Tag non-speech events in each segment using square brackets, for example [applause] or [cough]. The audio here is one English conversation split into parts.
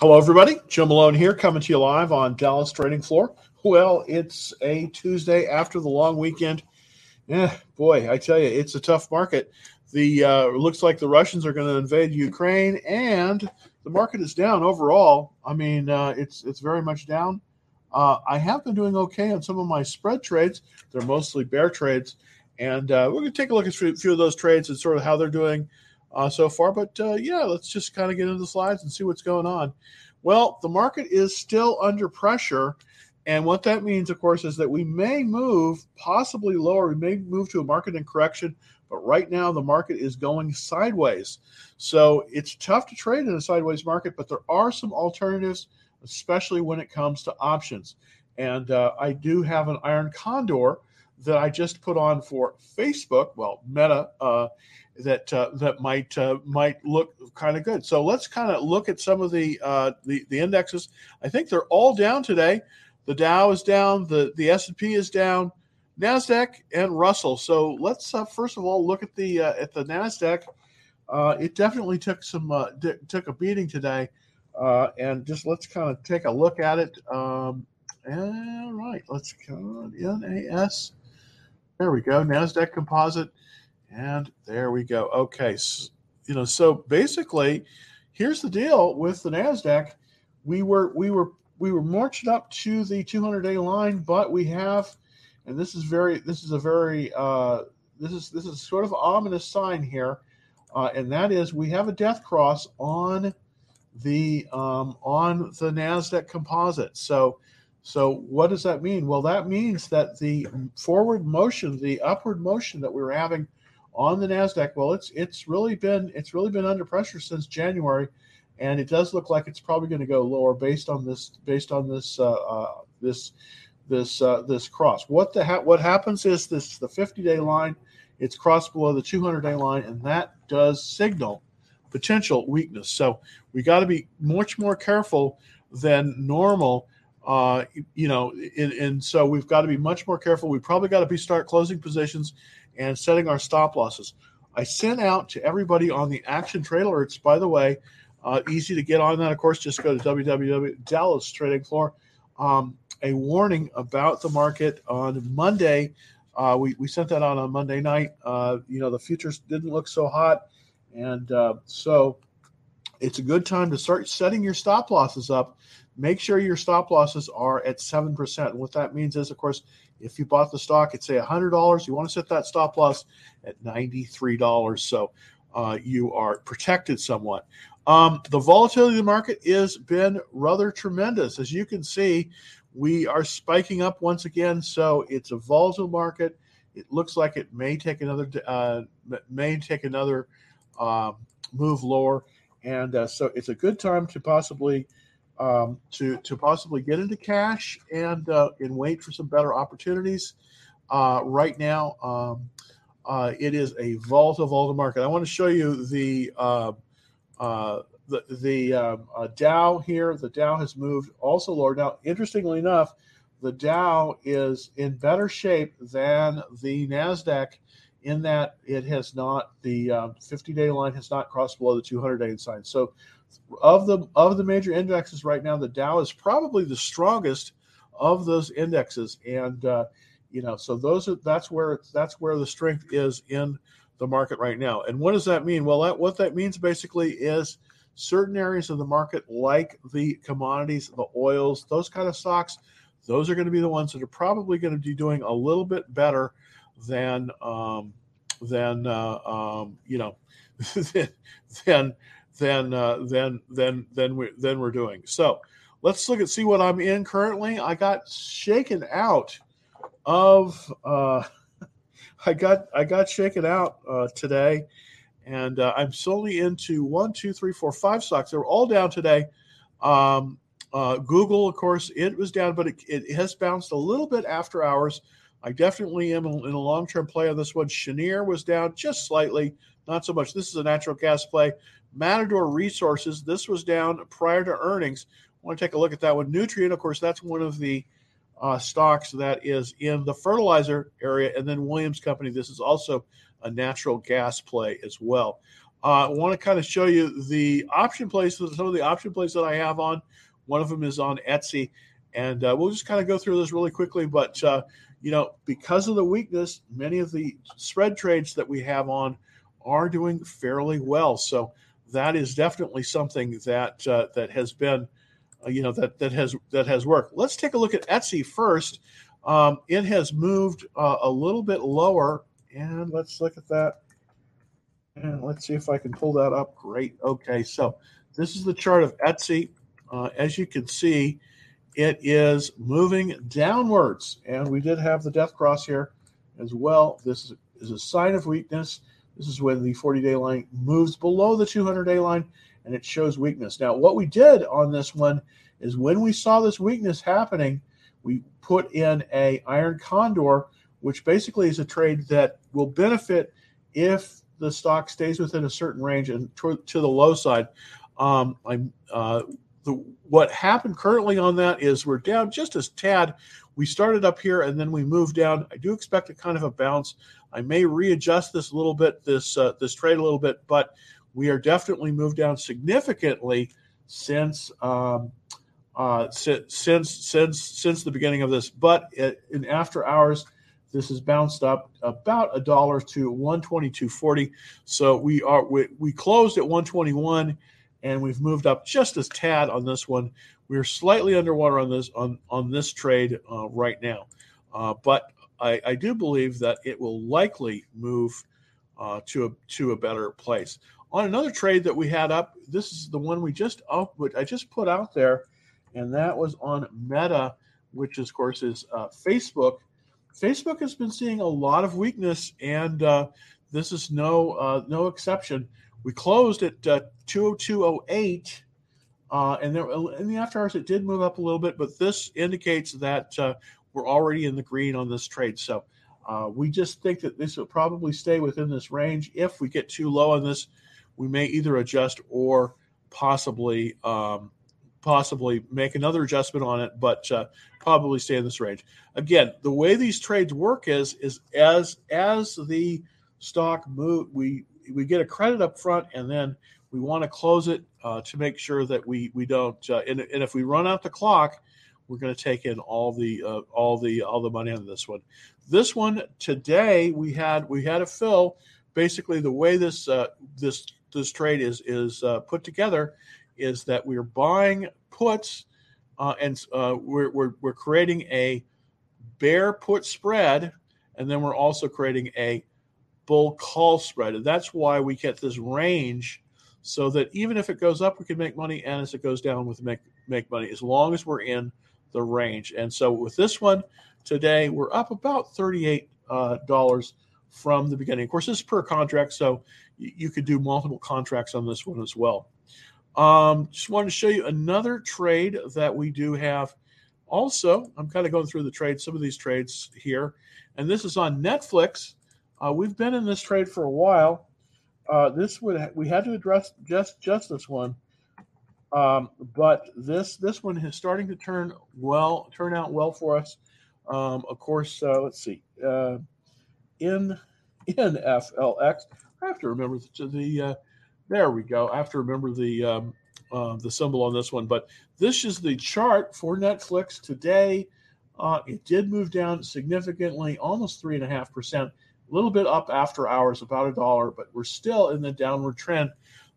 Hello, everybody. Jim Malone here, coming to you live on Dallas Trading Floor. Well, it's a Tuesday after the long weekend. Yeah, boy, I tell you, it's a tough market. The uh, looks like the Russians are going to invade Ukraine, and the market is down overall. I mean, uh, it's it's very much down. Uh, I have been doing okay on some of my spread trades. They're mostly bear trades, and uh, we're going to take a look at a few of those trades and sort of how they're doing uh, so far. But uh, yeah, let's just kind of get into the slides and see what's going on. Well, the market is still under pressure. And what that means, of course, is that we may move possibly lower. We may move to a market in correction, but right now the market is going sideways. So it's tough to trade in a sideways market, but there are some alternatives, especially when it comes to options. And uh, I do have an iron condor that I just put on for Facebook, well, Meta, uh, that uh, that might uh, might look kind of good. So let's kind of look at some of the, uh, the the indexes. I think they're all down today. The Dow is down. The the S and P is down. Nasdaq and Russell. So let's uh, first of all look at the uh, at the Nasdaq. Uh, it definitely took some d- took a beating today, and just let's kind of take a look at it. Um, all right, let's go NAS. There we go. Nasdaq Composite and there we go. Okay. So, you know, so basically, here's the deal with the Nasdaq. We were we were we were marching up to the 200 day line, but we have, and this is very this is a very uh, this is this is sort of ominous sign here, uh, and that is we have a death cross on the um, on the Nasdaq Composite. So. So what does that mean? Well, that means that the forward motion, the upward motion that we were having on the Nasdaq. Well, it's it's really been it's really been under pressure since January, and it does look like it's probably going to go lower based on this based on this uh, uh, this this uh, this cross. What the ha- what happens is this the 50 day line, it's crossed below the 200 day line, and that does signal potential weakness. So we got to be much more careful than normal. Uh, you know, and, and so we've got to be much more careful. We probably got to be start closing positions and setting our stop losses. I sent out to everybody on the action trade alerts, by the way, uh, easy to get on that. Of course, just go to www Dallas Trading Floor. Um, a warning about the market on Monday. Uh, we, we sent that out on Monday night. Uh, you know, the futures didn't look so hot. And uh, so it's a good time to start setting your stop losses up. Make sure your stop losses are at 7%. And what that means is, of course, if you bought the stock at say $100, you want to set that stop loss at $93. So uh, you are protected somewhat. Um, the volatility of the market has been rather tremendous. As you can see, we are spiking up once again. So it's a volatile market. It looks like it may take another uh, may take another uh, move lower, and uh, so it's a good time to possibly um, to to possibly get into cash and uh, and wait for some better opportunities. Uh, right now, um, uh, it is a volatile, volatile market. I want to show you the uh, uh, the the um, uh, Dow here. The Dow has moved also lower. Now, interestingly enough, the Dow is in better shape than the Nasdaq in that it has not the 50 day line has not crossed below the 200 day sign. So of the of the major indexes right now, the Dow is probably the strongest of those indexes, and uh, you know, so those are that's where that's where the strength is in the market right now. And what does that mean? Well, that, what that means basically is certain areas of the market, like the commodities, the oils, those kind of stocks, those are going to be the ones that are probably going to be doing a little bit better than um, than uh, um, you know [laughs] than than uh, than than than we than we're doing. So let's look at see what I'm in currently. I got shaken out of uh, [laughs] I got I got shaken out uh, today, and uh, I'm solely into one, two, three, four, five stocks. They're all down today. Um, uh, Google, of course, it was down, but it, it, has bounced a little bit after hours. I definitely am in a long term play on this one. Cheniere was down just slightly, not so much. This is a natural gas play. Matador Resources, this was down prior to earnings. I want to take a look at that one. Nutrien, of course, that's one of the uh, stocks that is in the fertilizer area. And then Williams Company, this is also a natural gas play as well. Uh, I want to kind of show you the option places, some of the option plays that I have on. One of them is on Etsy, and uh, we'll just kind of go through this really quickly. But uh, you know, because of the weakness, many of the spread trades that we have on are doing fairly well. So that is definitely something that uh, that has been, uh, you know, that that has that has worked. Let's take a look at Etsy first. Um, it has moved uh, a little bit lower, and let's look at that. And let's see if I can pull that up. Great. Okay, so this is the chart of Etsy. Uh, as you can see, it is moving downwards, and we did have the death cross here as well. This is a sign of weakness. This is when the 40 day line moves below the 200 day line and it shows weakness. Now, what we did on this one is when we saw this weakness happening, we put in a iron condor, which basically is a trade that will benefit if the stock stays within a certain range and to, to the low side. Um, I'm uh, the, what happened currently on that is we're down just as tad. We started up here and then we moved down. I do expect a kind of a bounce. I may readjust this a little bit, this uh, this trade a little bit, but we are definitely moved down significantly since um, uh, since since since the beginning of this. But in after hours, this has bounced up about a dollar to one twenty two forty. So we are we, we closed at one twenty one, and we've moved up just as tad on this one. We're slightly underwater on this on on this trade uh, right now, uh, but I, I do believe that it will likely move uh, to a to a better place. On another trade that we had up, this is the one we just up, which I just put out there, and that was on Meta, which of course is uh, Facebook. Facebook has been seeing a lot of weakness, and uh, this is no uh, no exception. We closed at uh, 202.08. Uh, and there, in the after hours, it did move up a little bit, but this indicates that uh, we're already in the green on this trade. So uh, we just think that this will probably stay within this range. If we get too low on this, we may either adjust or possibly um, possibly make another adjustment on it, but uh, probably stay in this range. Again, the way these trades work is is as as the stock move, we we get a credit up front, and then we want to close it uh, to make sure that we we don't. Uh, and, and if we run out the clock, we're going to take in all the uh, all the all the money on this one. This one today we had we had a fill. Basically, the way this uh, this this trade is is uh, put together is that we're buying puts uh, and uh, we're, we're we're creating a bear put spread, and then we're also creating a bull call spread, and that's why we get this range. So that even if it goes up, we can make money, and as it goes down, we can make make money as long as we're in the range. And so with this one today, we're up about $38 uh, from the beginning. Of course, this is per contract, so you, could do multiple contracts on this one as well. Um, just wanted to show you another trade that we do have. Also, I'm kind of going through the trades, some of these trades here, and this is on Netflix. Uh, we've been in this trade for a while. Uh, this would we had to address just just this one um, but this this one is starting to turn well, turn out well for us. Um, of course, uh, let's see, uh, in in [laughs] FLX. I have to remember the, the uh, there we go. I have to remember the um, uh, the symbol on this one. But this is the chart for Netflix today. Uh, it did move down significantly, almost three and a half percent. A little bit up after hours, about a dollar, but we're still in the downward trend.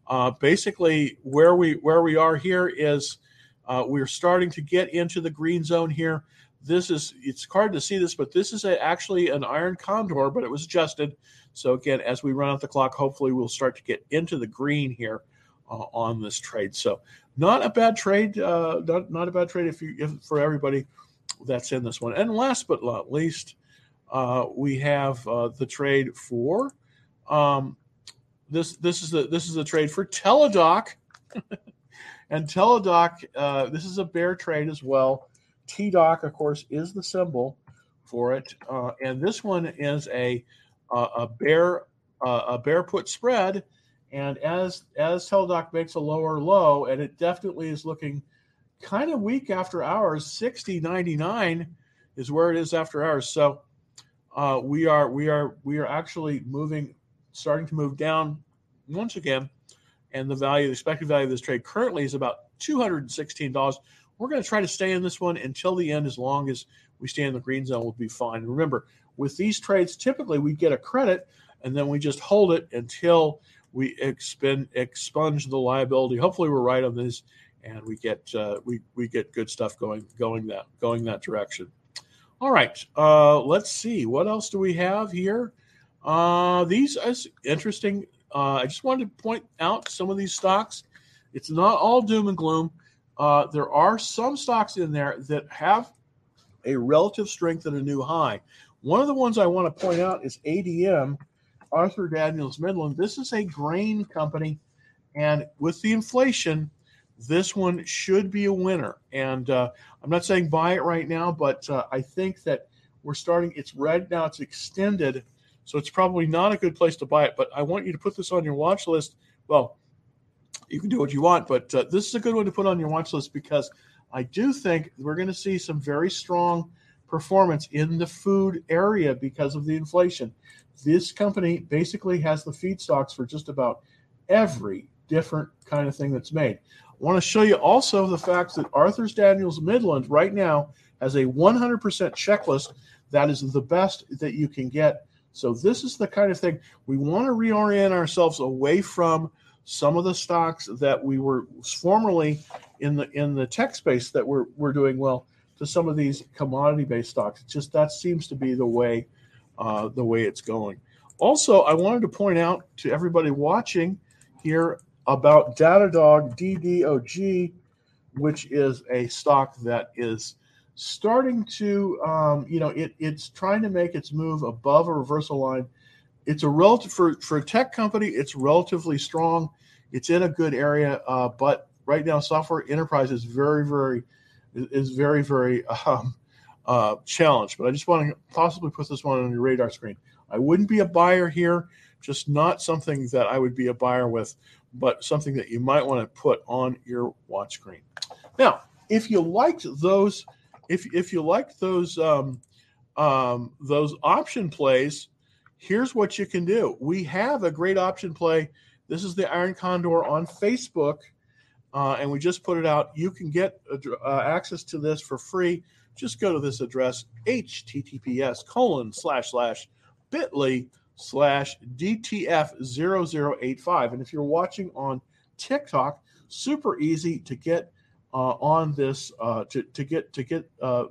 Uh, basically, where we where we are here is uh, we're starting to get into the green zone here. This is it's hard to see this, but this is a, actually an iron condor, but it was adjusted. So again, as we run out the clock, hopefully we'll start to get into the green here uh, on this trade. So not a bad trade, uh, not not a bad trade if you if, for everybody that's in this one. And last but not least, uh, we have uh, the trade for. Um, this this is the this is a trade for Teladoc, [laughs] and Teladoc. Uh, this is a bear trade as well. TDoc, of course, is the symbol for it, uh, and this one is a a bear a bear put spread. And as as Teladoc makes a lower low, and it definitely is looking kind of weak after hours. 60.99 is where it is after hours. So uh, we are we are we are actually moving starting to move down once again, and the value, the expected value of this trade currently is about $216. We're going to try to stay in this one until the end, as long as we stay in the green zone, we'll be fine. Remember, with these trades, typically we get a credit and then we just hold it until we expend, expunge the liability. Hopefully, we're right on this, and we get uh, we we get good stuff going going that going that direction. All right, uh, let's see what else do we have here. Uh, these are interesting. Uh, I just wanted to point out some of these stocks. It's not all doom and gloom. Uh, there are some stocks in there that have a relative strength at a new high. One of the ones I want to point out is ADM, Archer Daniels Midland. This is a grain company, and with the inflation, this one should be a winner. And uh, I'm not saying buy it right now, but uh, I think that we're starting. It's red now. It's extended, so it's probably not a good place to buy it. But I want you to put this on your watch list. Well, you can do what you want, but uh, this is a good one to put on your watch list because I do think we're going to see some very strong performance in the food area because of the inflation. This company basically has the feedstocks for just about every different kind of thing that's made. I want to show you also the fact that Archer's Daniels Midland right now has a 100% checklist that is the best that you can get. So this is the kind of thing we want to reorient ourselves away from some of the stocks that we were formerly in the in the tech space that we're we're doing well to some of these commodity based stocks. It's just that seems to be the way uh, the way it's going. Also, I wanted to point out to everybody watching here about Datadog DDOG, which is a stock that is starting to, um, you know, it, it's trying to make its move above a reversal line. It's a relative for, for a tech company, it's relatively strong. It's in a good area, uh, but right now, software enterprise is very, very, is very, very um, uh, challenged. But I just want to possibly put this one on your radar screen. I wouldn't be a buyer here, just not something that I would be a buyer with but something that you might want to put on your watch screen. Now, if you liked those, if if you like those um, um, those option plays, here's what you can do. We have a great option play. This is the Iron Condor on Facebook, uh, and we just put it out. You can get uh, access to this for free. Just go to this address: https colon slash slash bit.ly slash DTF0085. And if you're watching on TikTok, super easy to get on this, uh, to, to get, to get uh,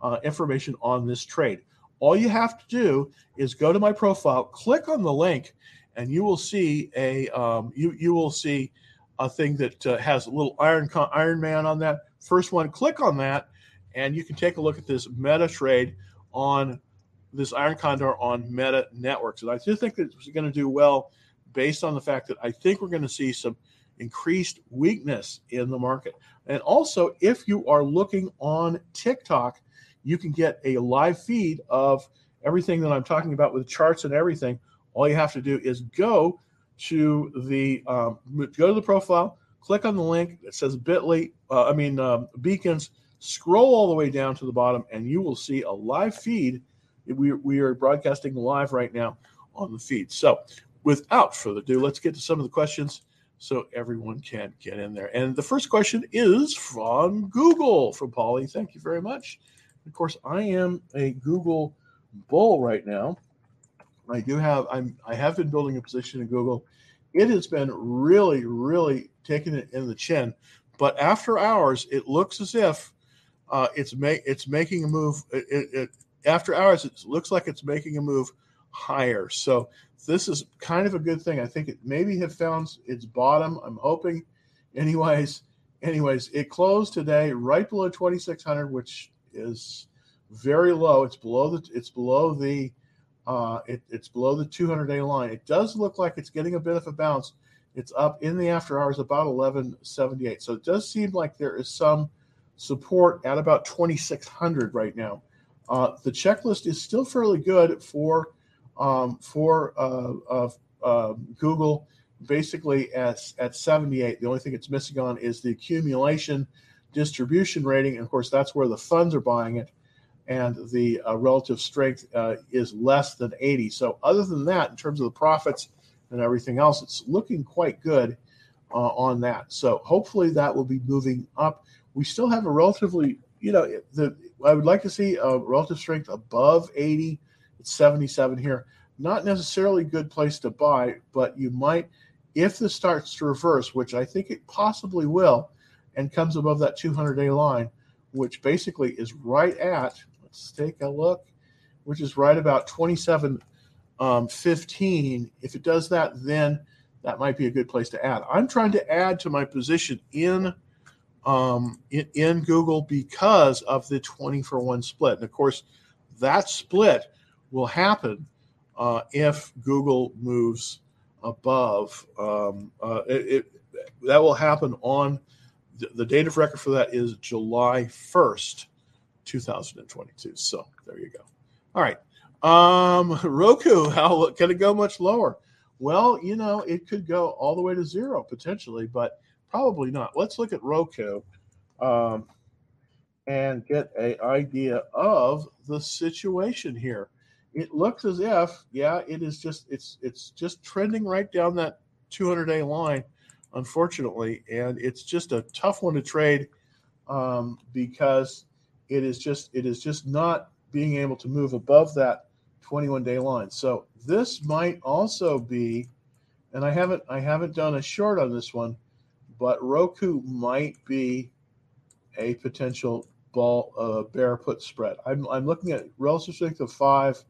uh, information on this trade. All you have to do is go to my profile, click on the link, and you will see a um, you you will see a thing that uh, has a little Iron Iron Man on that. First one, click on that, and you can take a look at this meta trade on this Iron Condor on Meta Networks. And I do think that it's going to do well based on the fact that I think we're going to see some increased weakness in the market. And also, if you are looking on TikTok, you can get a live feed of everything that I'm talking about with charts and everything. All you have to do is go to the um, go to the profile, click on the link that says Bitly. Uh, I mean um, beacons. Scroll all the way down to the bottom, and you will see a live feed we, we are broadcasting live right now on the feed. So, without further ado, let's get to some of the questions so everyone can get in there. And the first question is from Google, from Polly. Thank you very much. Of course, I am a Google bull right now. I do have I'm I have been building a position in Google. It has been really, really taking it in the chin. But after hours, it looks as if uh, it's make it's making a move. It, it, after hours, it looks like it's making a move higher. So this is kind of a good thing. I think it maybe have found its bottom. I'm hoping. Anyways, anyways, it closed today right below 2600, which is very low. It's below the it's below the uh, it, it's below the 200 day line. It does look like it's getting a bit of a bounce. It's up in the after hours about 1178. So it does seem like there is some support at about 2600 right now. Uh, the checklist is still fairly good for um, for uh, uh, Google. Basically, at at 78, the only thing it's missing on is the accumulation distribution rating, and of course, that's where the funds are buying it, and the uh, relative strength uh, is less than 80. So, other than that, in terms of the profits and everything else. It's looking quite good uh, on that. So hopefully that will be moving up. We still have a relatively, you know, the I would like to see a relative strength above 80. It's 77 here. Not necessarily a good place to buy, but you might, if this starts to reverse, which I think it possibly will, and comes above that 200 day line, which basically is right at, let's take a look, which is right about 27 um, 15. If it does that, then that might be a good place to add. I'm trying to add to my position in um, in, in, Google because of the 20 for one split. And of course, that split will happen uh, if Google moves above. Um, uh, it, it, that will happen on the, the date of record for that is July 1st, 2022. So there you go. All right. Um, Roku, [laughs] how can it go much lower? Well, you know, it could go all the way to zero potentially, but probably not. Let's look at Roku um, and get an idea of the situation here. It looks as if, yeah, it is just it's it's just trending right down that 200 day line, unfortunately, and it's just a tough one to trade um, because it is just it is just not being able to move above that 21 day line. So this might also be, and I haven't I haven't done a short on this one, but Roku might be a potential ball uh, bear put spread. I'm, I'm looking at relative strength of five.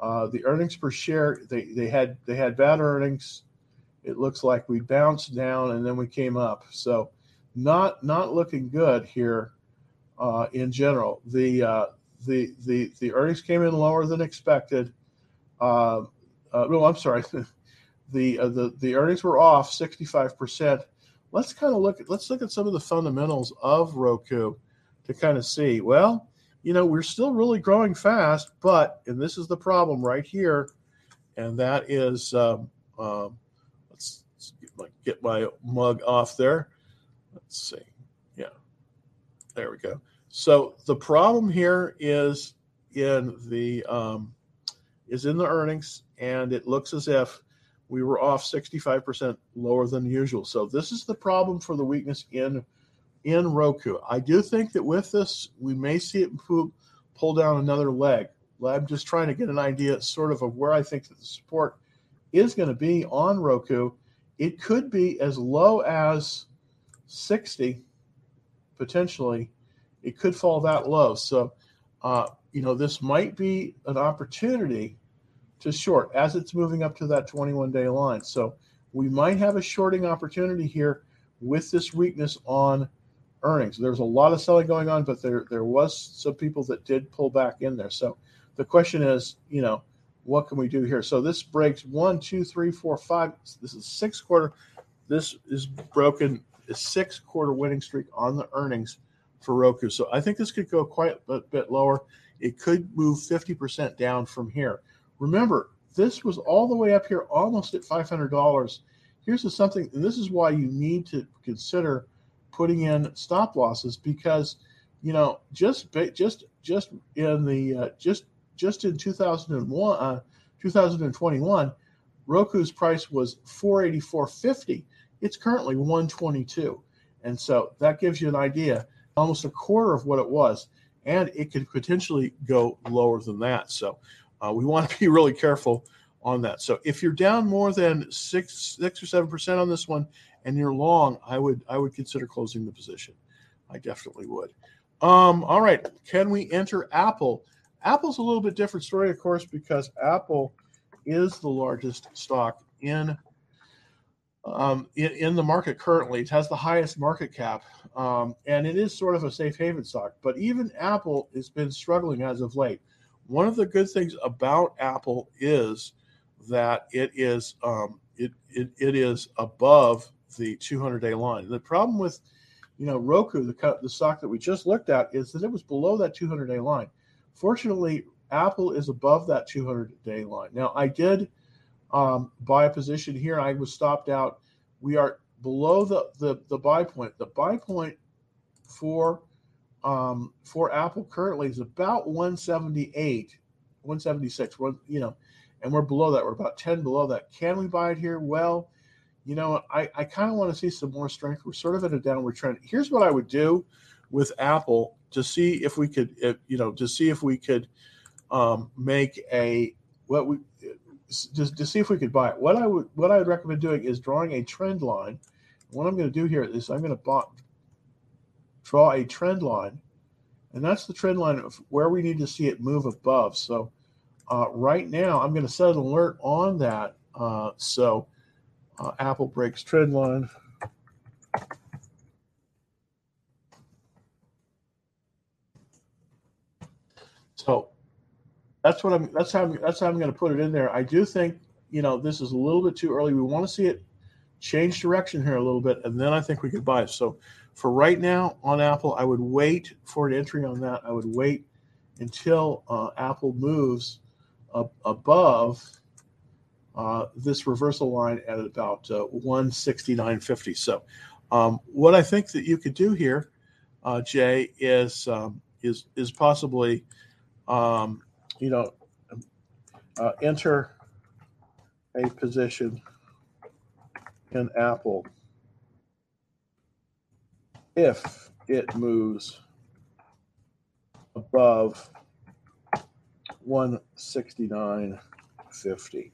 Uh, the earnings per share they, they had they had bad earnings. It looks like we bounced down and then we came up. So not not looking good here uh, in general. The uh, the the the earnings came in lower than expected. Uh, uh, no, I'm sorry. [laughs] the uh, the the earnings were off 65 percent. Let's kind of look at let's look at some of the fundamentals of Roku to kind of see. Well, you know, we're still really growing fast, but and this is the problem right here, and that is um, um, let's, let's get, my, get my mug off there. Let's see. Yeah, there we go. So the problem here is in the um, is in the earnings, and it looks as if we were off 65% lower than usual. So this is the problem for the weakness in in Roku. I do think that with this, we may see it pull, down another leg. I'm just trying to get an idea, sort of, of where I think that the support is going to be on Roku. It could be as low as 60, potentially. It could fall that low. So, uh, you know, this might be an opportunity to short as it's moving up to that 21 day line. So we might have a shorting opportunity here with this weakness on earnings. There's a lot of selling going on, but there there was some people that did pull back in there. So the question is, you know, what can we do here? So this breaks one, two, three, four, five. This is six quarter. This is broken a six quarter winning streak on the earnings for Roku. So I think this could go quite a bit lower. It could move 50% down from here. Remember, this was all the way up here, almost at $500. Here's the something, and this is why you need to consider putting in stop losses because, you know, just just just in the uh, just just in 2001, uh, 2021, Roku's price was 484.50. It's currently 122, and so that gives you an idea, almost a quarter of what it was, and it could potentially go lower than that. So uh, we want to [laughs] be really careful on that. So if you're down more than six, six or seven percent on this one, and you're long, I would I would consider closing the position. I definitely would. Um, all right, can we enter Apple? Apple's a little bit different story, of course, because Apple is the largest stock in um, in, in, the market currently. It has the highest market cap, um, and it is sort of a safe haven stock. But even Apple has been struggling as of late one of the good things about Apple is that it is um, it, it it is above the 200 day line. The problem with you know Roku, the the stock that we just looked at, is that it was below that 200 day line. Fortunately, Apple is above that 200 day line. Now, I did um, buy a position here. I was stopped out. We are below the the the buy point. The buy point for um, for Apple currently is about 178, 176. One, you know, and we're below that. We're about 10 below that. Can we buy it here? Well, you know, I, I kind of want to see some more strength. We're sort of in a downward trend. Here's what I would do with Apple to see if we could, if, you know, to see if we could um, make a what we just to see if we could buy it. What I would what I would recommend doing is drawing a trend line. What I'm going to do here is I'm going to draw a trend line, and that's the trend line of where we need to see it move above. So uh, right now, I'm going to set an alert on that. Uh, so uh, Apple breaks trend line. So that's what I'm. That's how. I'm, that's how I'm going to put it in there. I do think you know this is a little bit too early. We want to see it change direction here a little bit, and then I think we could buy it. So for right now on Apple, I would wait for an entry on that. I would wait until uh, Apple moves above uh, this reversal line at about uh, 169.50. So um, what I think that you could do here, uh, Jay, is um, is is possibly um, you know, uh, enter a position in Apple if it moves above 169.50.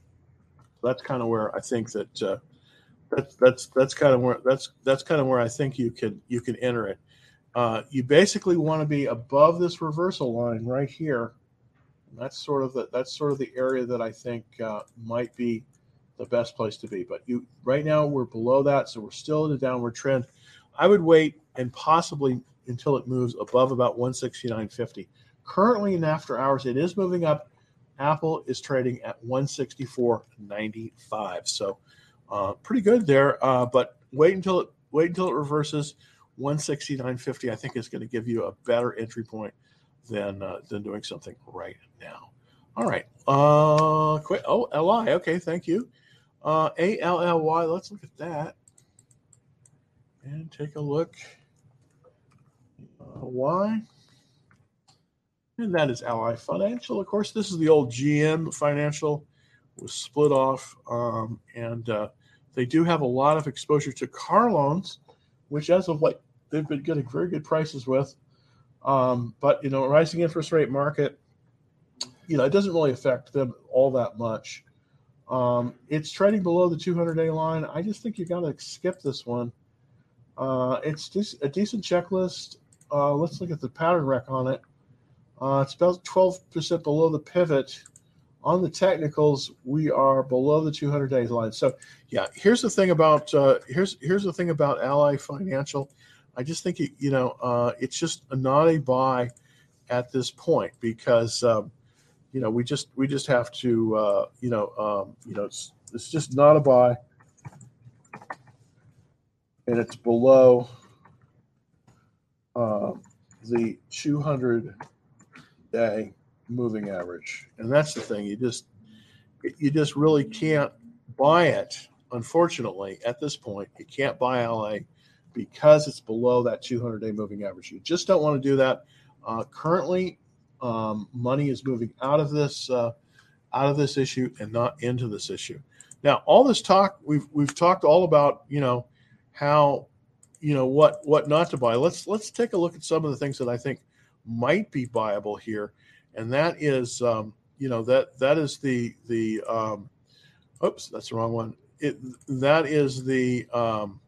That's kind of where I think that uh, that's that's that's kind of where that's that's kind of where I think you can you can enter it. Uh, you basically want to be above this reversal line right here that's sort of the that's sort of the area that I think uh, might be the best place to be. But you right now we're below that, so we're still in a downward trend. I would wait and possibly until it moves above about 169.50. Currently in after hours, it is moving up. Apple is trading at 164.95, so uh, pretty good there. Uh, but wait until it wait until it reverses 169.50. I think is going to give you a better entry point than uh, than doing something right now. All right. Uh, quick. Oh, Li. Okay, thank you. Uh, A L L Y. Let's look at that and take a look. Uh, why? And that is Ally Financial. Of course, this is the old GM Financial was split off, um, and uh, they do have a lot of exposure to car loans, which as of late they've been getting very good prices with. Um, but you know, rising interest rate market, you know, it doesn't really affect them all that much. Um, it's trading below the 200 day line. I just think you got to skip this one. Uh, it's just a decent checklist. Uh, let's look at the pattern rec on it. Uh, it's about 12% below the pivot. On the technicals, we are below the 200 days line. So, yeah, here's the thing about uh, here's here's the thing about Ally Financial. I just think it, you know uh, it's just not a buy at this point because um, you know we just we just have to uh, you know um, you know it's, it's just not a buy and it's below uh, the 200 day moving average and that's the thing you just you just really can't buy it unfortunately at this point you can't buy la because it's below that 200 day moving average. You just don't want to do that. Uh, currently, um, money is moving out of this uh, out of this issue and not into this issue. Now, all this talk we've we've talked all about, you know, how you know what what not to buy. Let's let's take a look at some of the things that I think might be viable here, and that is um, you know that that is the the um, oops that's the wrong one. It that is the um,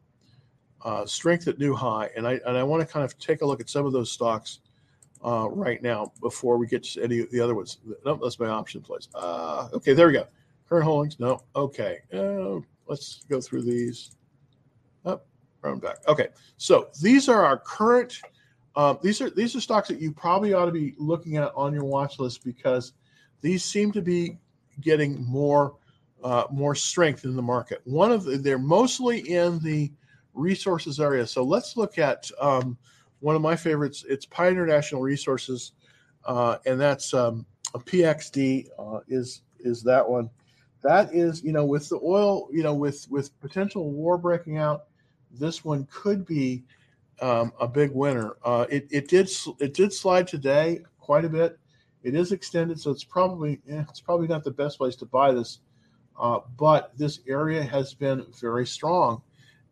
uh, strength at new high, and I and I want to kind of take a look at some of those stocks uh, right now before we get to any of the other ones. No, that's my option place. Uh, okay, there we go. Current holdings. No. Okay. Uh, let's go through these. Up, oh, round back. Okay. So these are our current. Uh, these are these are stocks that you probably ought to be looking at on your watch list because these seem to be getting more uh, more strength in the market. One of the, they're mostly in the resources area. So let's look at um, one of my favorites. It's Pioneer Natural Resources, uh, and that's um, a PXD uh, is is that one. That is, you know, with the oil, you know, with with potential war breaking out, this one could be um, a big winner. Uh, it it did it did slide today quite a bit. It is extended, so it's probably eh, it's probably not the best place to buy this. Uh, but this area has been very strong,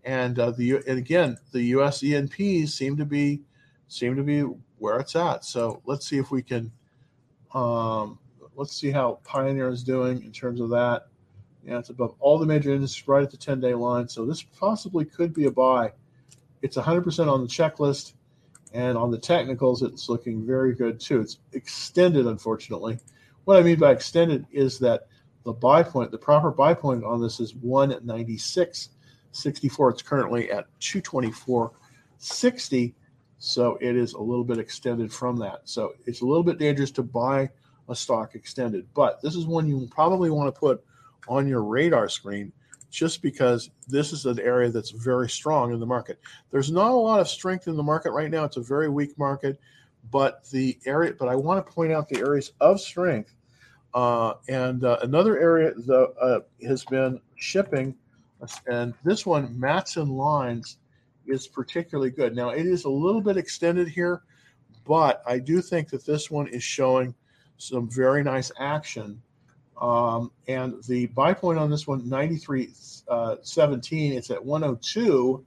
and uh, the and again the U.S. E&Ps seem to be seem to be where it's at. So let's see if we can. Um, let's see how Pioneer is doing in terms of that. Yeah, it's above all the major indices, right at the 10 day line. So this possibly could be a buy. It's 100% on the checklist. And on the technicals, it's looking very good too. It's extended, unfortunately. What I mean by extended is that the buy point, the proper buy point on this is 196.64. It's currently at 224.60. So it is a little bit extended from that. So it's a little bit dangerous to buy a stock extended, but this is one you probably want to put on your radar screen just because this is an area that's very strong in the market. There's not a lot of strength in the market right now. It's a very weak market, but the area, but I want to point out the areas of strength. Uh, and uh, another area the, uh, has been shipping, and this one, Matson Lines, is particularly good. Now, it is a little bit extended here, but I do think that this one is showing some very nice action um, and the buy point on this one, 93 uh, 17, it's at 102.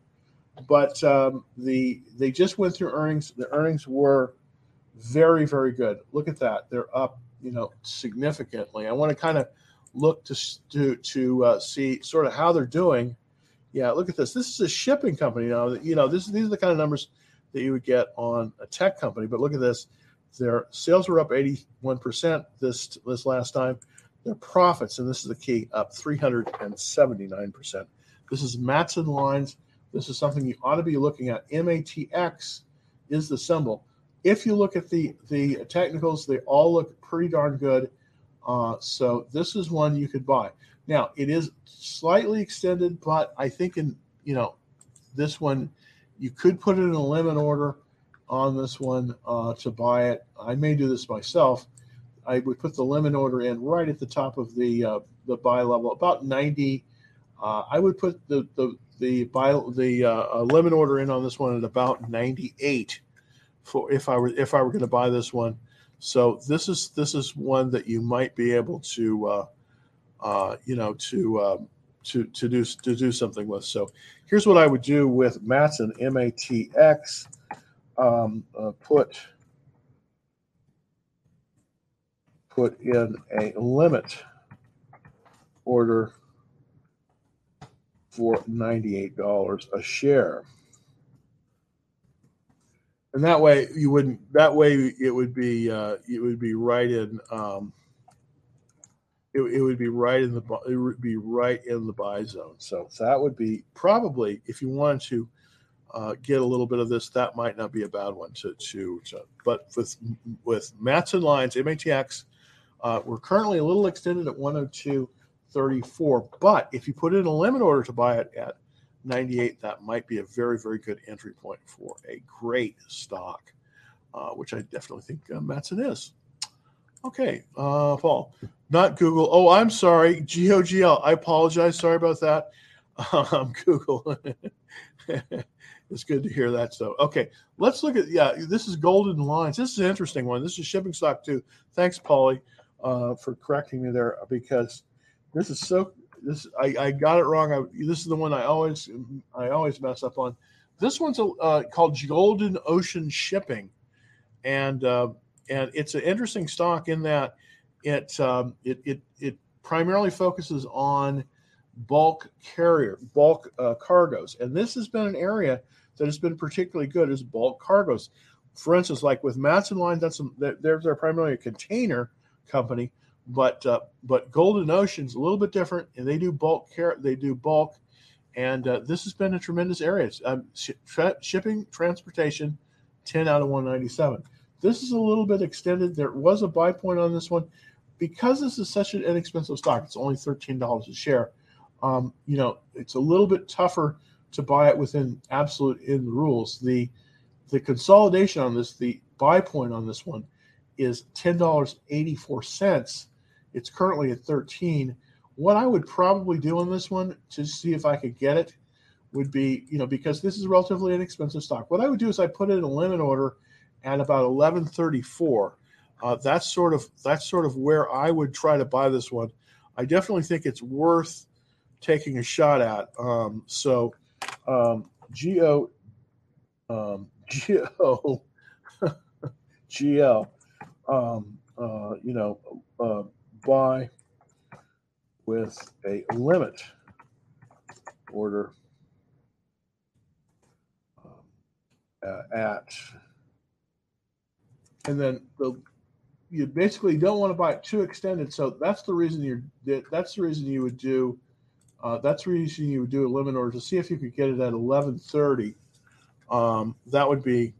But um, the they just went through earnings. The earnings were very, very good. Look at that. They're up, you know, significantly. I want to kind of look to to to uh, see sort of how they're doing. Yeah, look at this. This is a shipping company now. You know, this these are the kind of numbers that you would get on a tech company. But look at this. Their sales were up 81% this this last time. Their profits, and this is the key, up 379%. This is Matson lines. This is something you ought to be looking at. MATX is the symbol. If you look at the the technicals, they all look pretty darn good. Uh, so this is one you could buy. Now it is slightly extended, but I think in you know this one you could put it in a limit order on this one uh, to buy it. I may do this myself I would put the limit order in right at the top of the uh, the buy level, about 90. Uh, I would put the the the buy the uh, limit order in on this one at about 98 for if I were if I were going to buy this one. So this is this is one that you might be able to uh, uh, you know to um, to to do to do something with. So here's what I would do with Matson M A T X. Um, uh, put put in a limit order for $98 a share. And that way you wouldn't that way it would be uh, it would be right in um, it, it would be right in the it would be right in the buy zone. So, that would be probably if you wanted to uh, get a little bit of this, that might not be a bad one to to, to but with with Matson lines, MATX uh, we're currently a little extended at 102.34, but if you put in a limit order to buy it at 98, that might be a very, very good entry point for a great stock, uh, which I definitely think uh, Matson is. Okay, uh, Paul, not Google. Oh, I'm sorry, GOGL. I apologize. Sorry about that. [laughs] Um, Google. [laughs] it's good to hear that stuff. Okay, let's look at yeah. This is Golden Lines. This is an interesting one. This is shipping stock too. Thanks, Paulie uh, for correcting me there because this is so. This I, I got it wrong. I, this is the one I always I always mess up on. This one's a, uh, called Golden Ocean Shipping, and uh, and it's an interesting stock in that it um, it, it it primarily focuses on bulk carrier bulk uh, cargoes, and this has been an area that has been particularly good as bulk cargoes. For instance, like with Matson Line, that's some, they're, they're primarily a container company, but uh, but Golden Ocean's a little bit different, and they do bulk care. They do bulk, and uh, this has been a tremendous area. Um, tra- shipping, transportation, ten out of one ninety seven. This is a little bit extended. There was a buy point on this one because this is such an inexpensive stock. It's only thirteen dollars a share. Um, you know, it's a little bit tougher to buy it within absolute in the rules. The the consolidation on this, the buy point on this one is $10.84. It's currently at 13. What I would probably do on this one to see if I could get it would be, you know, because this is relatively inexpensive stock. What I would do is I put it in a limit order at about 1134. Uh, that's sort of that's sort of where I would try to buy this one. I definitely think it's worth taking a shot at. Um, so, um, um, [laughs] um, uh, you know, uh, buy with a limit order um, uh, at, and then the you basically don't want to buy it too extended. So that's the reason you're that's the reason you would do uh, that's the reason you would do a limit order to see if you could get it at 11:30. Um, that would be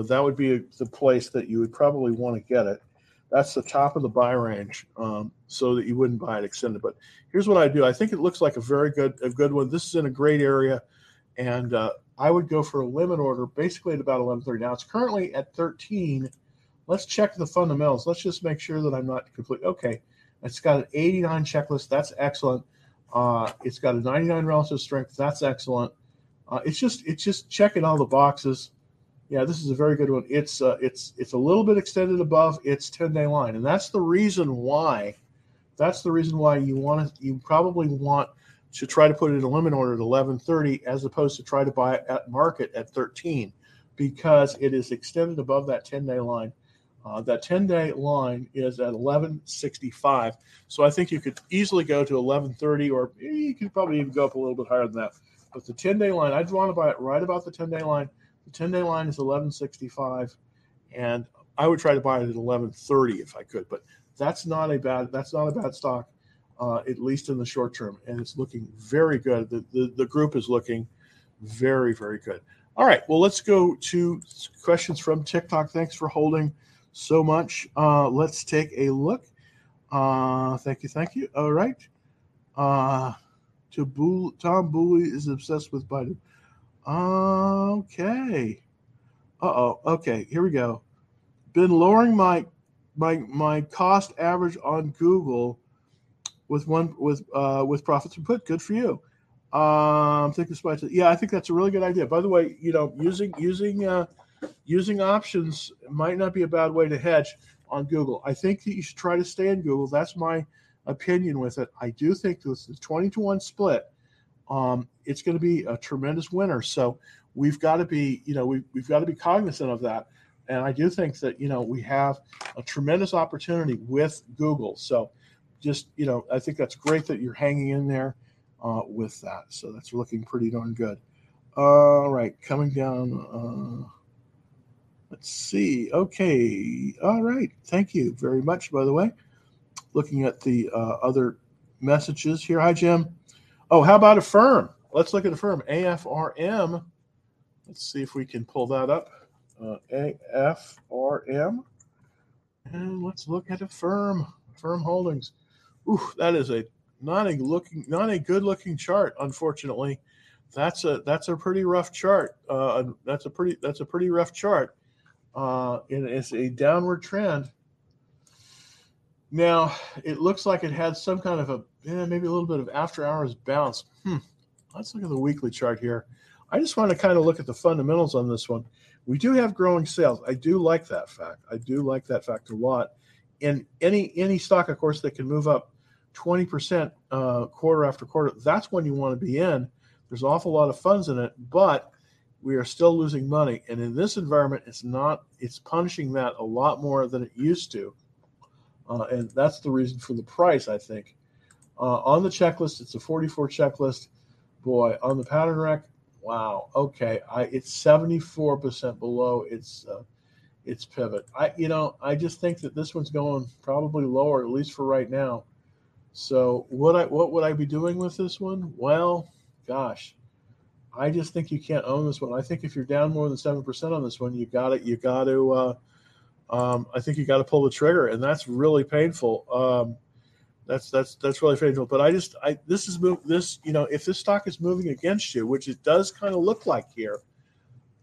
that would be the place that you would probably want to get it. That's the top of the buy range, um, so that you wouldn't buy it extended. But here's what I do. I think it looks like a very good a good one. This is in a great area, and uh, I would go for a limit order basically at about 11:30. Now it's currently at 13 Let's check the fundamentals. Let's just make sure that I'm not complete. Okay, it's got an 89 checklist. That's excellent. Uh, it's got a 99 relative strength. That's excellent. Uh, it's just it's just checking all the boxes. Yeah, this is a very good one. It's uh, it's it's a little bit extended above its 10 day line, and that's the reason why. That's the reason why you want to. You probably want to try to put it in a limit order at 11:30 as opposed to try to buy it at market at 13 because it is extended above that 10 day line uh, that 10 day line is at 1165. So I think you could easily go to 1130, or you could probably even go up a little bit higher than that. But the 10 day line, I'd want to buy it right about the 10 day line. The 10 day line is 1165, and I would try to buy it at 1130 if I could. But that's not a bad that's not a bad stock, uh, at least in the short term, and it's looking very good. The, the the group is looking very very good. All right, well let's go to questions from TikTok. Thanks for holding so much. Uh, let's take a look. Uh, thank you, thank you. All right. Uh, to Bull, Tom Booley is obsessed with Biden. Okay. Uh oh. Okay. Here we go. Been lowering my my my cost average on Google with one with uh with profits and put. Good for you. Um, think this yeah, I think that's a really good idea. By the way, you know, using using uh, using options might not be a bad way to hedge on Google. I think that you should try to stay in Google. That's my opinion with it. I do think this is 20 to 1 split. Um, it's going to be a tremendous winner. So we've got to be, you know, we, we've got to be cognizant of that. And I do think that, you know, we have a tremendous opportunity with Google. So just, you know, I think that's great that you're hanging in there uh, with that. So that's looking pretty darn good. All right, coming down. Uh, Let's see. Okay. All right. Thank you very much, by the way. Looking at the uh, other messages here. Hi, Jim. Oh, how about Affirm? Let's look at Affirm. AFRM. Let's see if we can pull that up. Uh, AFRM. And let's look at Affirm. Firm Holdings. Ooh, that is a not a looking not a good looking chart, unfortunately. That's a that's a pretty rough chart. Uh, that's a pretty that's a pretty rough chart uh, and it's a downward trend. Now, it looks like it had some kind of a, yeah, maybe a little bit of after hours bounce. Hmm. Let's look at the weekly chart here. I just want to kind of look at the fundamentals on this one. We do have growing sales. I do like that fact. I do like that fact a lot. In any any stock, of course, that can move up 20% uh, quarter after quarter, that's when you want to be in. There's an awful lot of funds in it, but we are still losing money. And in this environment, it's not, it's punishing that a lot more than it used to. Uh, and that's the reason for the price, I think. Uh, on the checklist, it's a 44 checklist. Boy, on the pattern rack, wow. Okay, I it's 74% below its uh, its pivot. I you know I just think that this one's going probably lower, at least for right now. So what I what would I be doing with this one? Well, gosh, I just think you can't own this one. I think if you're down more than seven percent on this one, you got it. You got to. Uh, um, I think you got to pull the trigger, and that's really painful. Um, that's that's that's really painful. But I just I this is this you know if this stock is moving against you, which it does kind of look like here,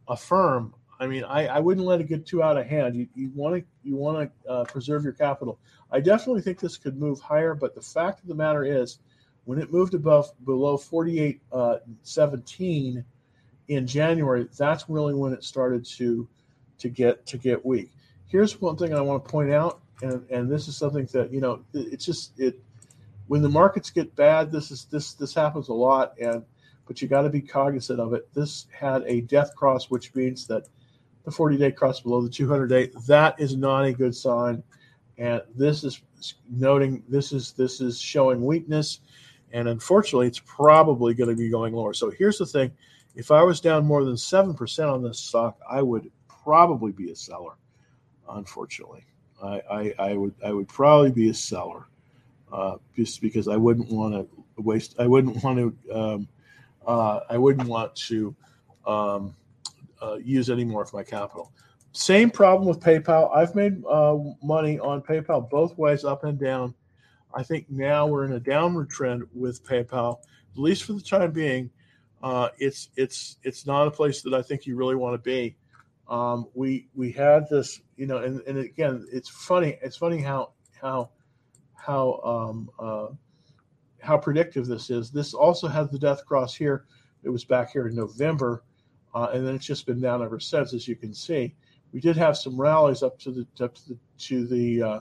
Affirm. I mean, I, I wouldn't let it get too out of hand. You you want to you want to uh, preserve your capital. I definitely think this could move higher, but the fact of the matter is when it moved above below 48 uh, 17 in January, that's really when it started to to get to get weak. here's one thing I want to point out, and and this is something that you know it's just it when the markets get bad, this is this this happens a lot, and but you got to be cognizant of it. This had a death cross, which means that the 40 day cross below the 200 day that is not a good sign, and this is noting this is this is showing weakness, and unfortunately, it's probably going to be going lower. So here's the thing: if I was down more than seven percent on this stock, I would probably be a seller. Unfortunately, I, I, I would I would probably be a seller uh, just because I wouldn't want to waste. I wouldn't want to. Um, uh, I wouldn't want to um, uh, use any more of my capital. Same problem with PayPal. I've made uh, money on PayPal both ways, up and down. I think now we're in a downward trend with PayPal, at least for the time being. Uh, it's it's it's not a place that I think you really want to be. Um, we we had this, you know, and, and again, it's funny. It's funny how how how um, uh, how predictive this is. This also has the death cross here. It was back here in November, uh, and then it's just been down ever since, as you can see. We did have some rallies up to the up to the, to the uh,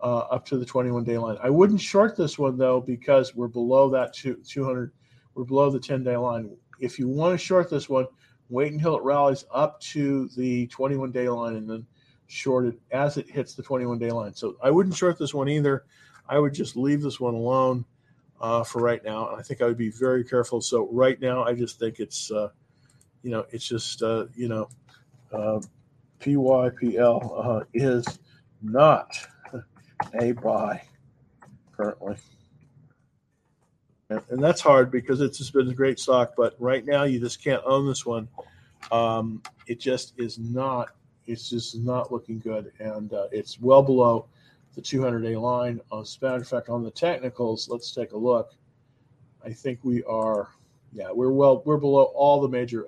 uh, up to the 21 day line. I wouldn't short this one though because we're below that two, 200. We're below the 10 day line. If you want to short this one, wait until it rallies up to the 21 day line and then short it as it hits the 21 day line. So I wouldn't short this one either. I would just leave this one alone uh, for right now. And I think I would be very careful. So right now, I just think it's, uh, you know, it's just, uh, you know, uh, PYPL uh, is not a buy currently. And, that's hard because it's just been a great stock. But right now, you just can't own this one. Um, it just is not. It's just not looking good, and uh, it's well below the 200 day line. As a matter of fact, on the technicals, let's take a look. I think we are, yeah, we're well, we're below all the major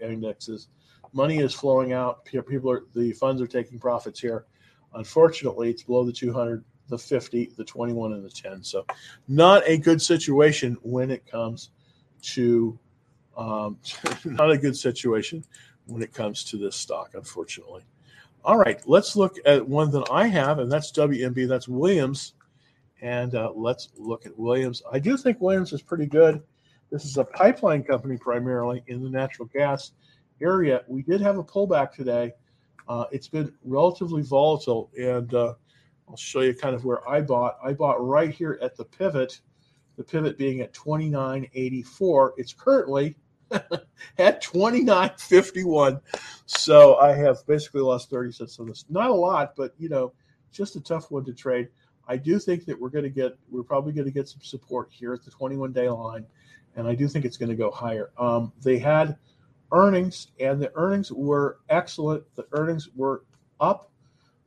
indexes. Money is flowing out. People are, the funds are taking profits here. Unfortunately, it's below the 200, the 50, the 21, and the 10. So, not a good situation when it comes to, um, [laughs] not a good situation when it comes to this stock, unfortunately. All right, let's look at one that I have, and that's WMB. That's Williams. And uh, let's look at Williams. I do think Williams is pretty good. This is a pipeline company primarily in the natural gas area. We did have a pullback today. Uh, it's been relatively volatile, and uh, I'll show you kind of where I bought. I bought right here at the pivot, the pivot being at 29.84. It's currently [laughs] at 29.51. So I have basically lost 30 cents on this. Not a lot, but you know, just a tough one to trade. I do think that we're going to get, we're probably going to get some support here at the 21 day line. And I do think it's going to go higher. Um, they had earnings, and the earnings were excellent. The earnings were up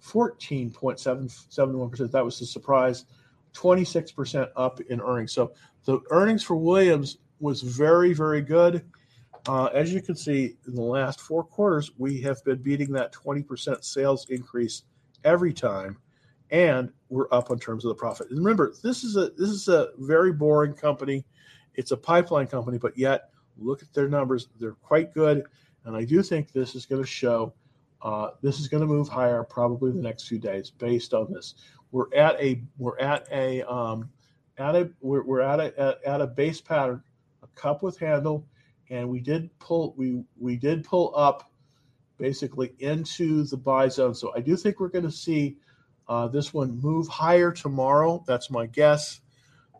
14.71%. That was the surprise. 26% up in earnings. So the earnings for Williams was very, very good. Uh, as you can see, in the last four quarters, we have been beating that 20% sales increase every time, and we're up in terms of the profit. And remember, this is a this is a very boring company. It's a pipeline company, but yet look at their numbers; they're quite good. And I do think this is going to show. Uh, this is going to move higher probably the next few days based on this. We're at a we're at a um, at a we're, we're at a at, at a base pattern a cup with handle, and we did pull we we did pull up basically into the buy zone. So I do think we're going to see uh, this one move higher tomorrow. That's my guess.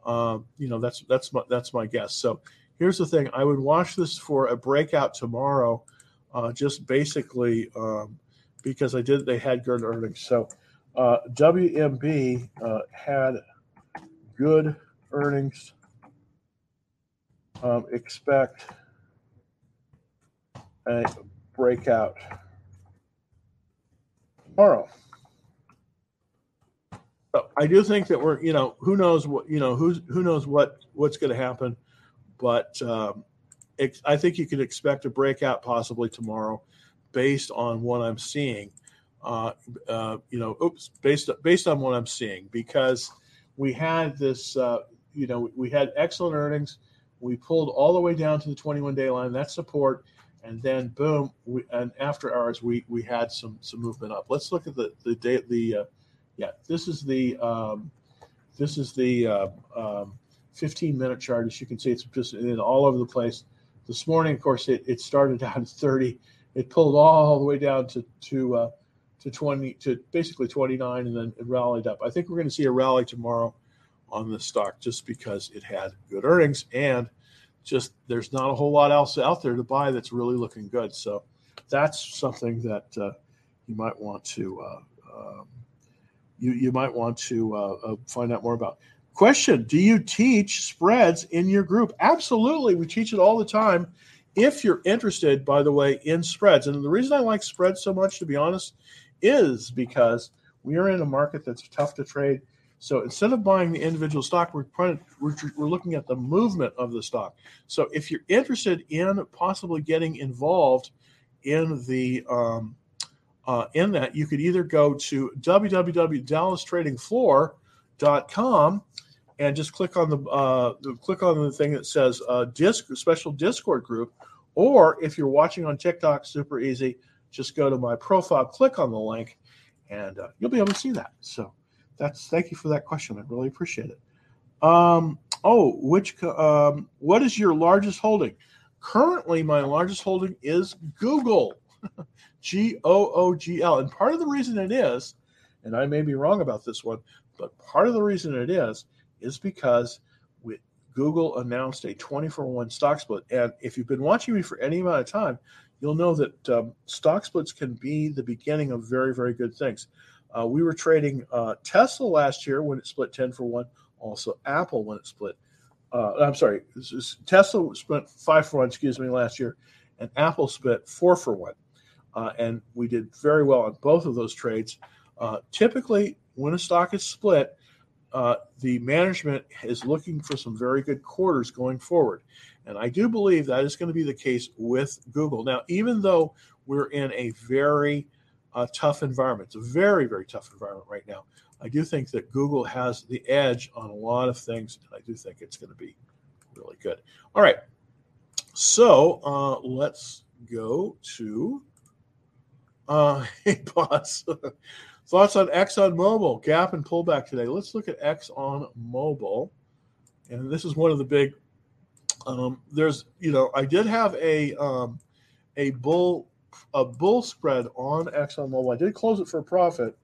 Uh, you know, that's that's my that's my guess. So here's the thing: I would watch this for a breakout tomorrow, uh, just basically um, because I did they had good earnings. So uh, WMB uh, had good earnings um, expect a breakout tomorrow. I do think that we're, you know, who knows what, you know, who's who knows what what's going to happen, but um, it, I think you could expect a breakout possibly tomorrow, based on what I'm seeing. Uh, uh, you know, oops, based based on what I'm seeing, because we had this, uh, you know, we had excellent earnings we pulled all the way down to the 21 day line. That's support. and then boom, we, and after hours we we had some some movement up. Let's look at the the day the uh, yeah this is the um, this is the uh, um, 15 minute chart. As you can see, it's just all over the place. This morning, of course, it, it started [laughs] out at 30. It pulled all the way down to to uh, to 20 to basically 29, and then it rallied up. I think we're going to see a rally tomorrow on the stock just because it had good earnings and just there's not a whole lot else out there to buy that's really looking good. So that's something that uh, you might want to uh, um, you you might want to uh, uh, find out more about. Question: Do you teach spreads in your group? Absolutely, we teach it all the time. If you're interested, by the way, in spreads, and the reason I like spreads so much, to be honest, is because we are in a market that's tough to trade. So instead of buying the individual stock, we're, we're, looking at the movement of the stock. So if you're interested in possibly getting involved in the um, uh, in that, you could either go to www.dallastradingfloor.com and just click on the uh, click on the thing that says uh, disc special Discord group, or if you're watching on TikTok, super easy. Just go to my profile, click on the link, and uh, you'll be able to see that. So that's thank you for that question. I really appreciate it. Um, oh, which um, what is your largest holding? Currently, my largest holding is Google, [laughs] G O O G L, and part of the reason it is, and I may be wrong about this one, but part of the reason it is is because we, Google announced a 24 1 stock split. And if you've been watching me for any amount of time, you'll know that um, stock splits can be the beginning of very, very good things. Uh, we were trading uh, Tesla last year when it split 10 for 1, also Apple when it split. Uh, I'm sorry, Tesla split 5 for 1, excuse me, last year, and Apple split 4 for 1. Uh, and we did very well on both of those trades. Uh, typically, when a stock is split, uh, the management is looking for some very good quarters going forward. And I do believe that is going to be the case with Google. Now, even though we're in a very uh, tough environment. It's a very, very tough environment right now. I do think that Google has the edge on a lot of things, and I do think it's going to be really good. All right. So uh, let's go to uh, [laughs] hey, boss. Thoughts on Exxon Mobil gap and pullback today? Let's look at Exxon Mobil, and this is one of the big. Um, there's, you know, I did have a um, a bull a bull spread on Exxon Mobil. I did close it for profit,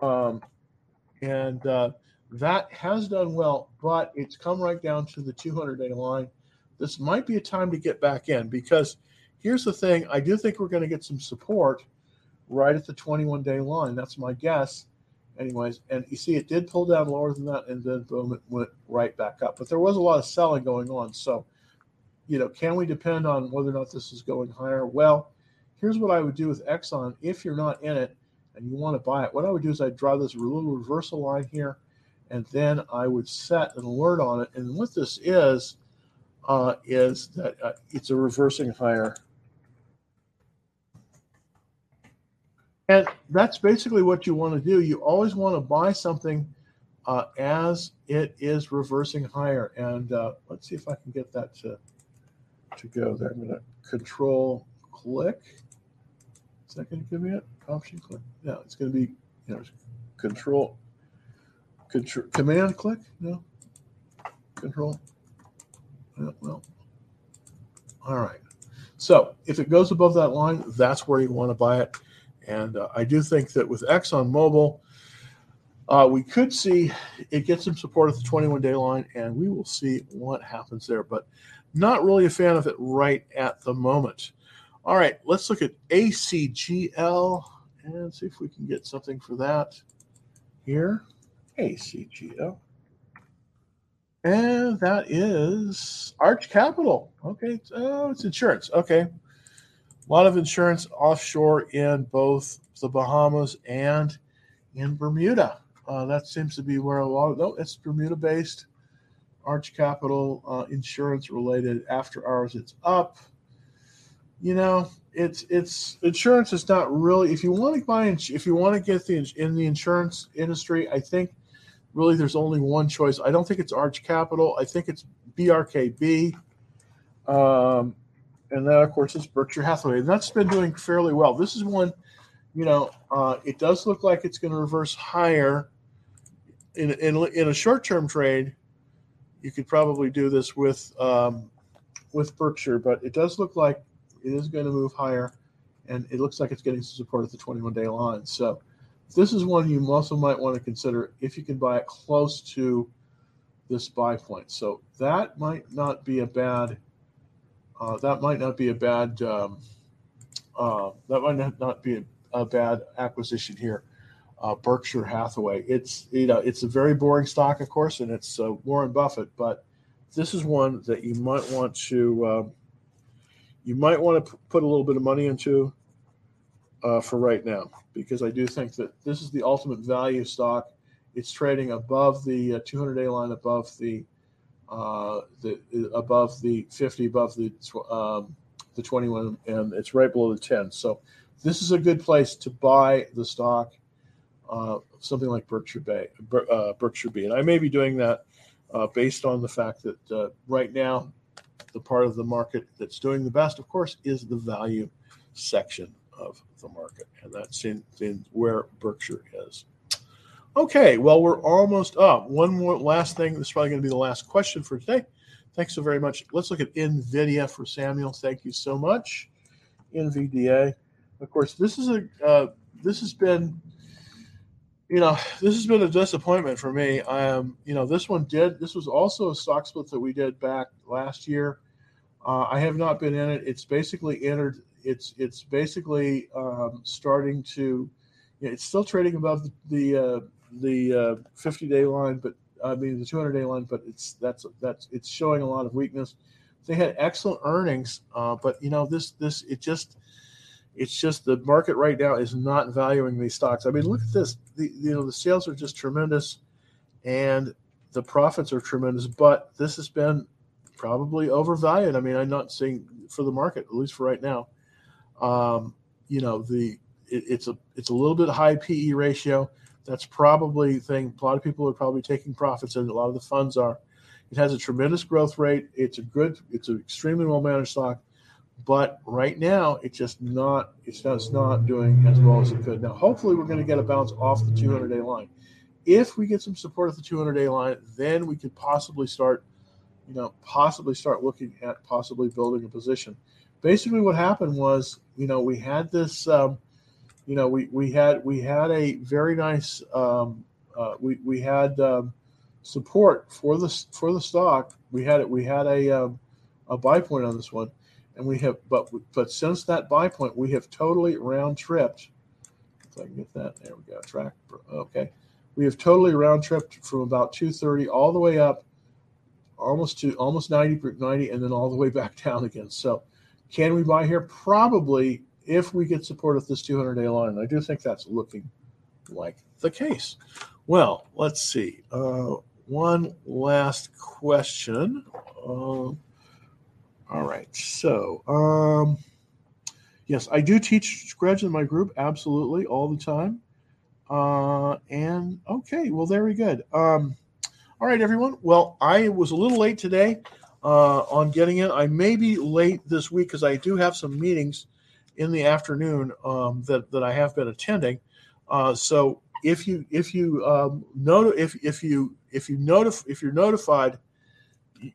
um, and uh, that has done well, but it's come right down to the 200 day line. This might be a time to get back in because here's the thing I do think we're going to get some support right at the 21 day line. That's my guess. Anyways, and you see, it did pull down lower than that, and then boom, it went right back up. But there was a lot of selling going on. So, you know, can we depend on whether or not this is going higher? Well, here's what I would do with Exxon if you're not in it and you want to buy it. What I would do is I'd draw this little reversal line here, and then I would set an alert on it. And what this is, uh, is that uh, it's a reversing higher. And that's basically what you want to do. You always want to buy something uh, as it is reversing higher. And uh, let's see if I can get that to, to go there. I'm going to control click. Is that going to give me it? Option click. No, it's going to be you know control, control command click. No, control. No, well, all right. So if it goes above that line, that's where you want to buy it. And uh, I do think that with Exxon Mobil, uh, we could see it get some support at the 21 day line, and we will see what happens there. But not really a fan of it right at the moment. All right, let's look at ACGL and see if we can get something for that here. ACGL. And that is Arch Capital. Okay. Oh, it's insurance. Okay. A lot of insurance offshore in both the Bahamas and in Bermuda. Uh, that seems to be where a lot of, no, it's Bermuda based. Arch Capital uh, insurance related after hours, it's up you know, it's it's insurance is not really if you want to buy if you want to get the in the insurance industry, I think really there's only one choice. I don't think it's Arch Capital. I think it's BRKB. Um, and that of course is Berkshire Hathaway. And that's been doing fairly well. This is one, you know, uh, it does look like it's going to reverse higher in in, in a short term trade. You could probably do this with um, with Berkshire, but it does look like it is going to move higher, and it looks like it's getting some support at the 21 day line. So this is one you also might want to consider if you can buy it close to this buy point. So that might not be a bad. Uh, that might not be a bad. Um, uh, that might not be a, a bad acquisition here. Uh, Berkshire Hathaway. It's you know it's a very boring stock, of course, and it's uh, Warren Buffett, but this is one that you might want to um, you might want to put a little bit of money into uh, for right now because I do think that this is the ultimate value stock. It's trading above the 200-day uh, line, above the uh, the above the 50, above the um, the 21, and it's right below the 10. So this is a good place to buy the stock, uh, something like Berkshire Bay, uh, Berkshire B, and I may be doing that uh, based on the fact that uh, right now the part of the market that's doing the best, of course, is the value section of the market, and that's in, in where Berkshire is. Okay, well, we're almost up. One more last thing. This is probably going to be the last question for today. Thanks so very much. Let's look at NVIDIA for Samuel. Thank you so much. NVDA. Of course, this is a uh, this has been you know, this has been a disappointment for me. Um, you know, this one did. This was also a stock split that we did back last year. Uh, I have not been in it. It's basically entered. It's it's basically um, starting to. You know, it's still trading above the the, uh, the uh, 50 day line, but I mean the 200 day line. But it's that's that's it's showing a lot of weakness. They had excellent earnings, uh, but you know this this it just it's just the market right now is not valuing these stocks. I mean, look at this. The you know the sales are just tremendous, and the profits are tremendous. But this has been probably overvalued. I mean, I'm not seeing for the market, at least for right now. Um, you know, the it, it's a it's a little bit high PE ratio. That's probably the thing. A lot of people are probably taking profits, and a lot of the funds are. It has a tremendous growth rate. It's a good. It's an extremely well managed stock but right now, it's just not it's just not doing as well as it could. Now, hopefully, we're going to get a bounce off the 200 day line. If we get some support at the 200 day line, then we could possibly start, you know, possibly start looking at possibly building a position. Basically, what happened was, you know, we had this, um, you know, we we had we had a very nice, um, uh, we we had um, support for the for the stock. We had it. We had a um, a buy point on this one and we have but but since that buy point we have totally round tripped if i can get that there we go track okay we have totally round tripped from about 230 all the way up almost to almost 90 90 and then all the way back [laughs] down again so can we buy here probably if we get support at this 200 day line i do think that's looking like the case well let's see uh, one last question uh, all right. So, um, yes, I do teach Scratch in my group absolutely all the time. Uh, and okay, well, very good. Um, all right, everyone. Well, I was a little late today uh, on getting in. I may be late this week because I do have some meetings in the afternoon um, that that I have been attending. Uh, so if you if you um, if if you if you notif- if you're notified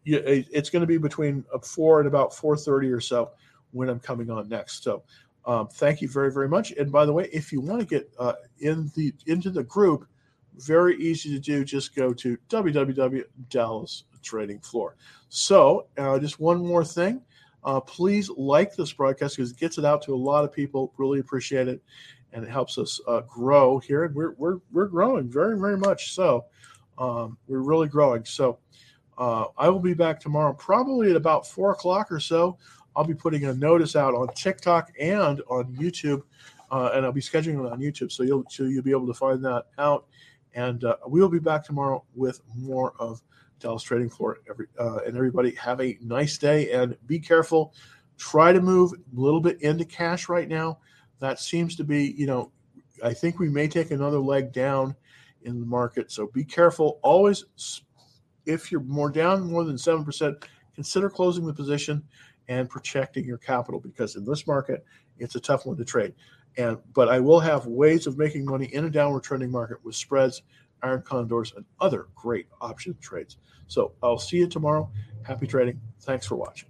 it's going to be between uh, four and about four thirty or so when I'm coming on next. So, um, thank you very very much. And by the way, if you want to get uh, in the into the group, very easy to do. Just go to www Dallas Trading Floor. So, uh, just one more thing. Uh, please like this broadcast because it gets it out to a lot of people. Really appreciate it, and it helps us uh, grow here. And we're we're we're growing very very much. So, um, we're really growing. So. Uh, I will be back tomorrow, probably at about four o'clock or so. I'll be putting a notice out on TikTok and on YouTube, uh, and I'll be scheduling it on YouTube, so you'll so you'll be able to find that out. And uh, we will be back tomorrow with more of Dallas Trading Floor. Every uh, and everybody have a nice day and be careful. Try to move a little bit into cash right now. That seems to be, you know, I think we may take another leg down in the market. So be careful. Always if you're more down more than 7%, consider closing the position. and protecting your capital because in this market, it's a tough one to trade. And but I will have ways of making money in a downward trending market with spreads, iron condors, and other great option trades. So I'll see you tomorrow. Happy trading. Thanks for watching.